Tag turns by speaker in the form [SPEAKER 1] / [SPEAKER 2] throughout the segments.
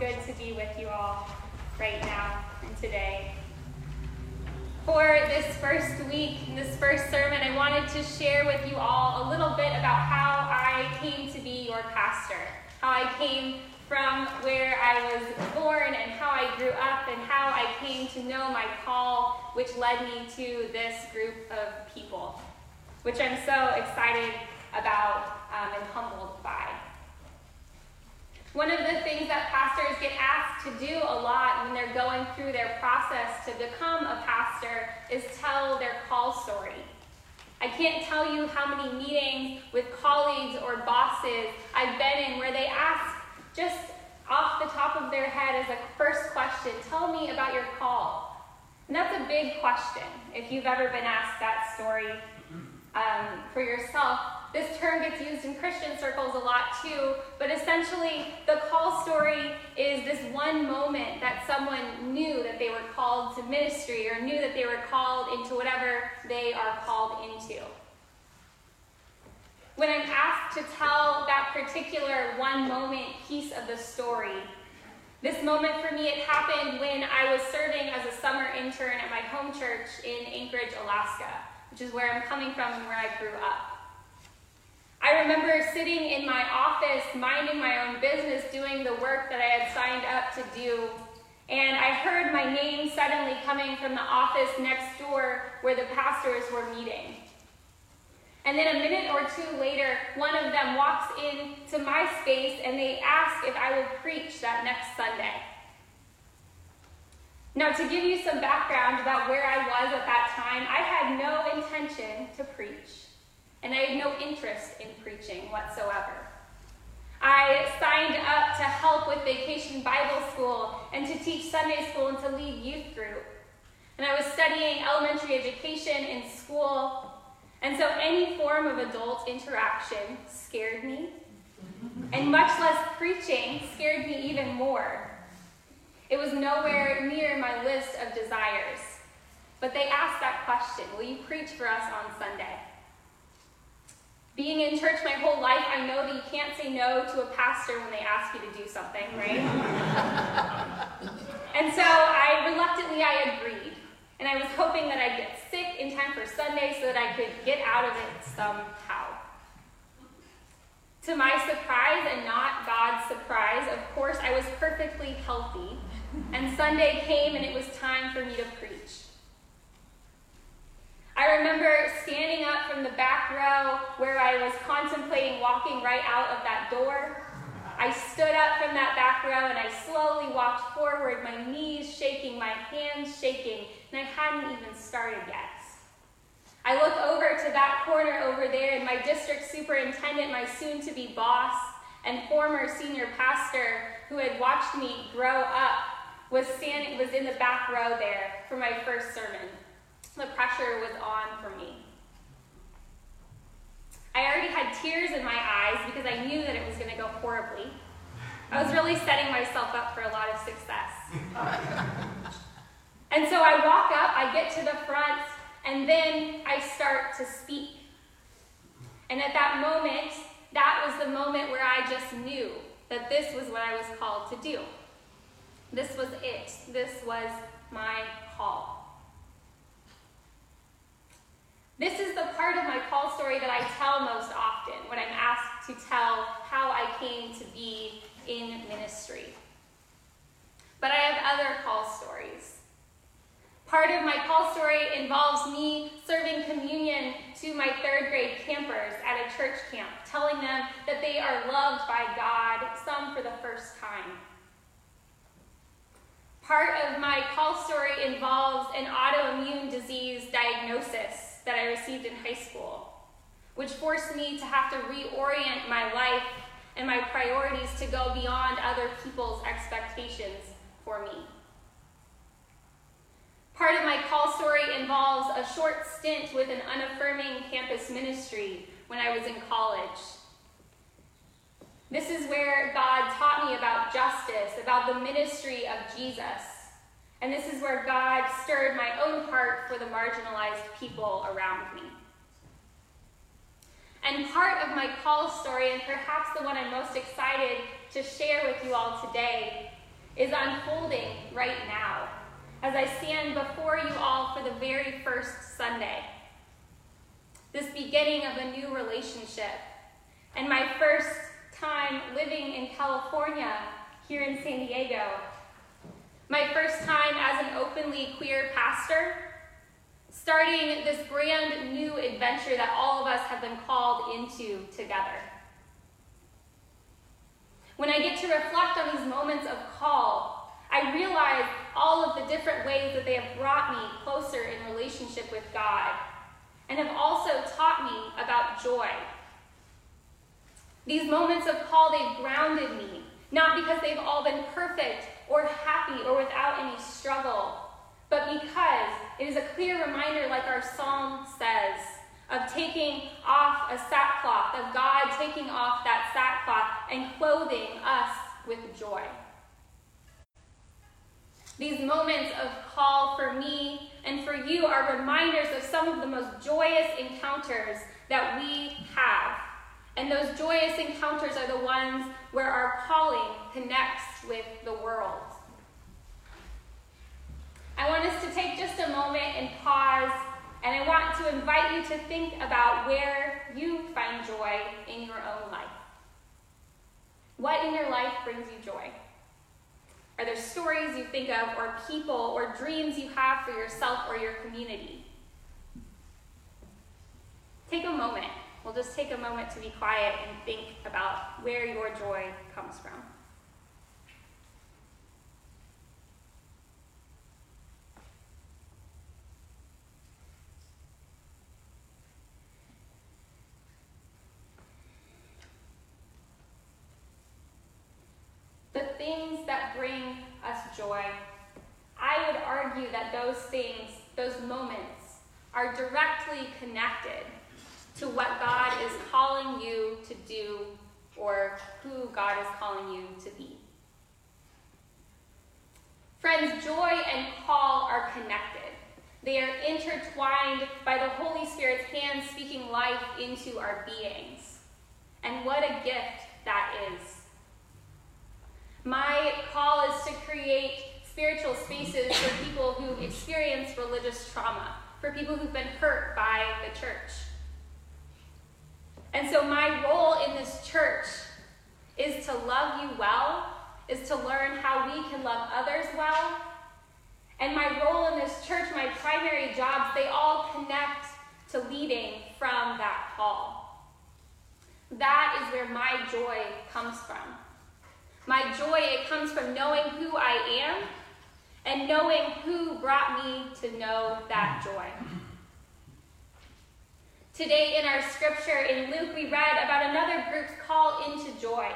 [SPEAKER 1] good to be with you all right now and today. For this first week, this first sermon, I wanted to share with you all a little bit about how I came to be your pastor, how I came from where I was born and how I grew up and how I came to know my call, which led me to this group of people, which I'm so excited about um, and humbled by. One of the things that pastors get asked to do a lot when they're going through their process to become a pastor is tell their call story. I can't tell you how many meetings with colleagues or bosses I've been in where they ask just off the top of their head as a first question, tell me about your call. And that's a big question if you've ever been asked that story um, for yourself. This term gets used in Christian circles a lot too, but essentially, the call story is this one moment that someone knew that they were called to ministry or knew that they were called into whatever they are called into. When I'm asked to tell that particular one moment piece of the story, this moment for me, it happened when I was serving as a summer intern at my home church in Anchorage, Alaska, which is where I'm coming from and where I grew up. I remember sitting in my office, minding my own business, doing the work that I had signed up to do. And I heard my name suddenly coming from the office next door where the pastors were meeting. And then a minute or two later, one of them walks into my space and they ask if I will preach that next Sunday. Now, to give you some background about where I was at that time, I had no intention to preach and I had no interest in preaching whatsoever. I signed up to help with vacation Bible school and to teach Sunday school and to lead youth group. And I was studying elementary education in school. And so any form of adult interaction scared me. And much less preaching scared me even more. It was nowhere near my list of desires. But they asked that question Will you preach for us on Sunday? Being in church my whole life, I know that you can't say no to a pastor when they ask you to do something, right? and so I reluctantly I agreed. And I was hoping that I'd get sick in time for Sunday so that I could get out of it somehow. To my surprise and not God's surprise, of course, I was perfectly healthy. And Sunday came and it was time for me to preach. I remember standing up from the back row where I was contemplating walking right out of that door. I stood up from that back row and I slowly walked forward, my knees shaking, my hands shaking, and I hadn't even started yet. I look over to that corner over there, and my district superintendent, my soon to be boss, and former senior pastor who had watched me grow up was standing was in the back row there for my first sermon the pressure was on for me. I already had tears in my eyes because I knew that it was going to go horribly. I was really setting myself up for a lot of success. and so I walk up, I get to the front, and then I start to speak. And at that moment, that was the moment where I just knew that this was what I was called to do. This was it. This was my call. This is the part of my call story that I tell most often when I'm asked to tell how I came to be in ministry. But I have other call stories. Part of my call story involves me serving communion to my third grade campers at a church camp, telling them that they are loved by God, some for the first time. Of my call story involves an autoimmune disease diagnosis that I received in high school, which forced me to have to reorient my life and my priorities to go beyond other people's expectations for me. Part of my call story involves a short stint with an unaffirming campus ministry when I was in college. This is where God taught me about justice, about the ministry of Jesus. And this is where God stirred my own heart for the marginalized people around me. And part of my call story, and perhaps the one I'm most excited to share with you all today, is unfolding right now as I stand before you all for the very first Sunday. This beginning of a new relationship, and my first time living in California here in San Diego. My first time as an openly queer pastor, starting this brand new adventure that all of us have been called into together. When I get to reflect on these moments of call, I realize all of the different ways that they have brought me closer in relationship with God and have also taught me about joy. These moments of call, they've grounded me, not because they've all been perfect or happy or without any struggle, but because it is a clear reminder, like our psalm says, of taking off a sackcloth, of God taking off that sackcloth and clothing us with joy. These moments of call for me and for you are reminders of some of the most joyous encounters that we have. And those joyous encounters are the ones where our calling connects with the world. I want us to take just a moment and pause, and I want to invite you to think about where you find joy in your own life. What in your life brings you joy? Are there stories you think of, or people, or dreams you have for yourself or your community? Take a moment. We'll just take a moment to be quiet and think about where your joy comes from. The things that bring us joy, I would argue that those things, those moments, are directly connected to what God is calling you to do or who God is calling you to be. Friends, joy and call are connected. They are intertwined by the Holy Spirit's hand speaking life into our beings. And what a gift that is. My call is to create spiritual spaces for people who experience religious trauma, for people who've been hurt by the church. And so, my role in this church is to love you well, is to learn how we can love others well. And my role in this church, my primary jobs, they all connect to leading from that call. That is where my joy comes from. My joy, it comes from knowing who I am and knowing who brought me to know that joy. Today in our scripture in Luke, we read about another group's call into joy,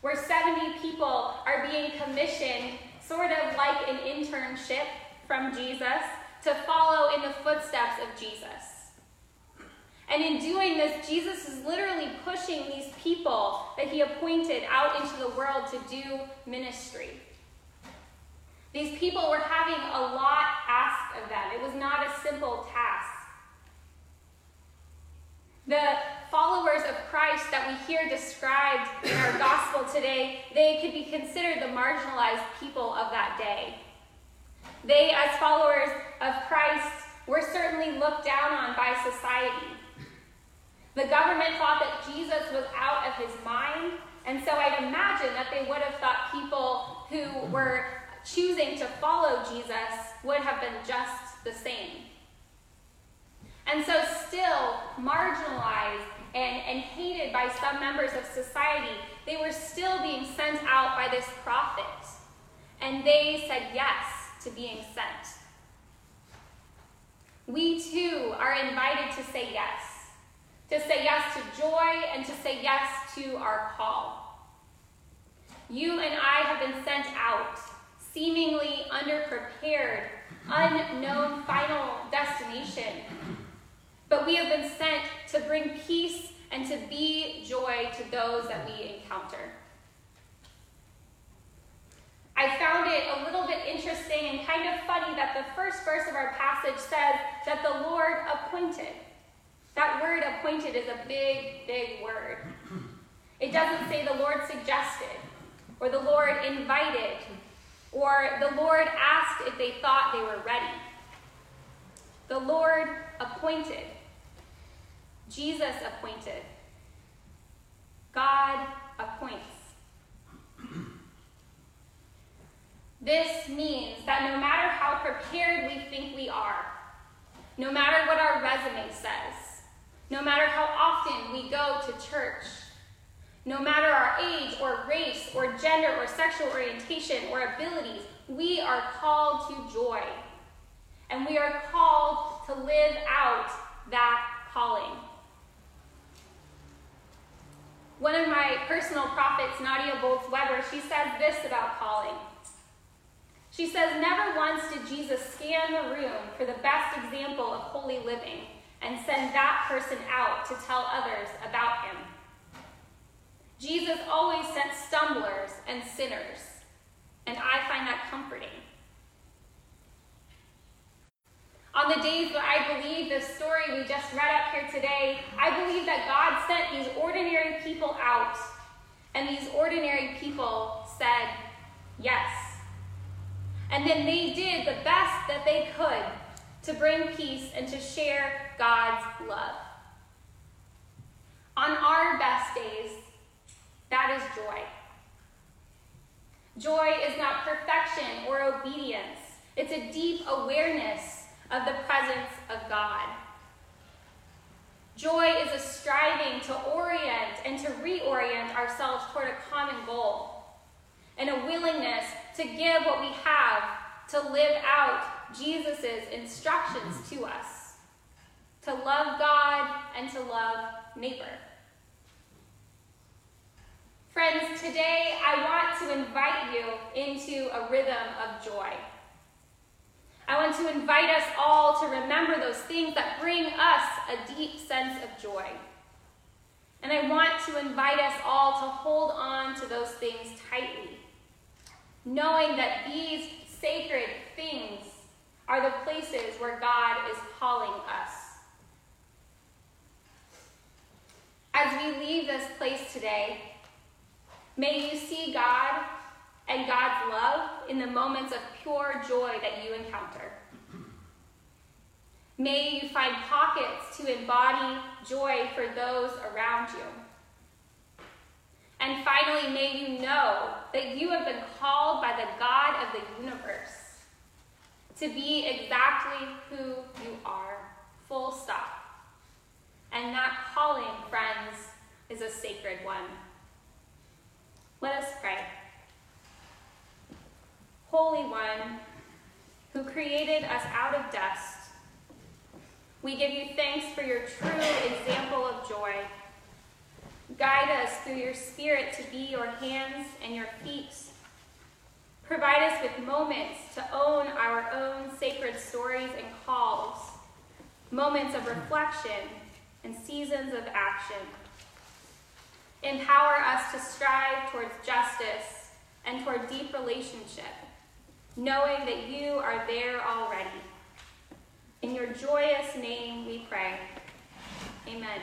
[SPEAKER 1] where 70 people are being commissioned, sort of like an internship from Jesus, to follow in the footsteps of Jesus. And in doing this, Jesus is literally pushing these people that he appointed out into the world to do ministry. These people were having a lot asked of them. It was not a simple task. The followers of Christ that we hear described in our gospel today, they could be considered the marginalized people of that day. They, as followers of Christ, were certainly looked down on by society. The government thought that Jesus was out of his mind, and so I'd imagine that they would have thought people who were choosing to follow Jesus would have been just the same. And so, still marginalized and, and hated by some members of society, they were still being sent out by this prophet. And they said yes to being sent. We too are invited to say yes to say yes to joy and to say yes to our call. You and I have been sent out, seemingly underprepared, unknown final destination. But we have been sent to bring peace and to be joy to those that we encounter. I found it a little bit interesting and kind of funny that the first verse of our passage says that the Lord appointed. That word appointed is a big, big word. It doesn't say the Lord suggested or the Lord invited. Or the Lord asked if they thought they were ready. The Lord appointed. Jesus appointed. God appoints. This means that no matter how prepared we think we are, no matter what our resume says, no matter how often we go to church, no matter our age or race or gender or sexual orientation or abilities, we are called to joy. And we are called to live out that calling. One of my personal prophets, Nadia Bolz Weber, she says this about calling. She says, Never once did Jesus scan the room for the best example of holy living and send that person out to tell others about him. Jesus always sent stumblers and sinners, and I find that comforting. On the days that I believe the story we just read up here today, I believe that God sent these ordinary people out, and these ordinary people said yes. And then they did the best that they could to bring peace and to share God's love. On our best days, that is joy. Joy is not perfection or obedience, it's a deep awareness of the presence of God. Joy is a striving to orient and to reorient ourselves toward a common goal, and a willingness to give what we have to live out Jesus' instructions to us to love God and to love neighbor. Friends, today I want to invite you into a rhythm of joy. I want to invite us all to remember those things that bring us a deep sense of joy. And I want to invite us all to hold on to those things tightly, knowing that these sacred things are the places where God is calling us. As we leave this place today, may you see God and God's love in the moments of pure joy that you encounter. May you find pockets to embody joy for those around you. And finally, may you know that you have been called by the God of the universe to be exactly who you are, full stop. And that calling, friends, is a sacred one. Let us pray. Holy One, who created us out of dust, we give you thanks for your true example of joy. Guide us through your Spirit to be your hands and your feet. Provide us with moments to own our own sacred stories and calls, moments of reflection and seasons of action. Empower us to strive towards justice and toward deep relationship, knowing that you are there already. In your joyous name we pray. Amen.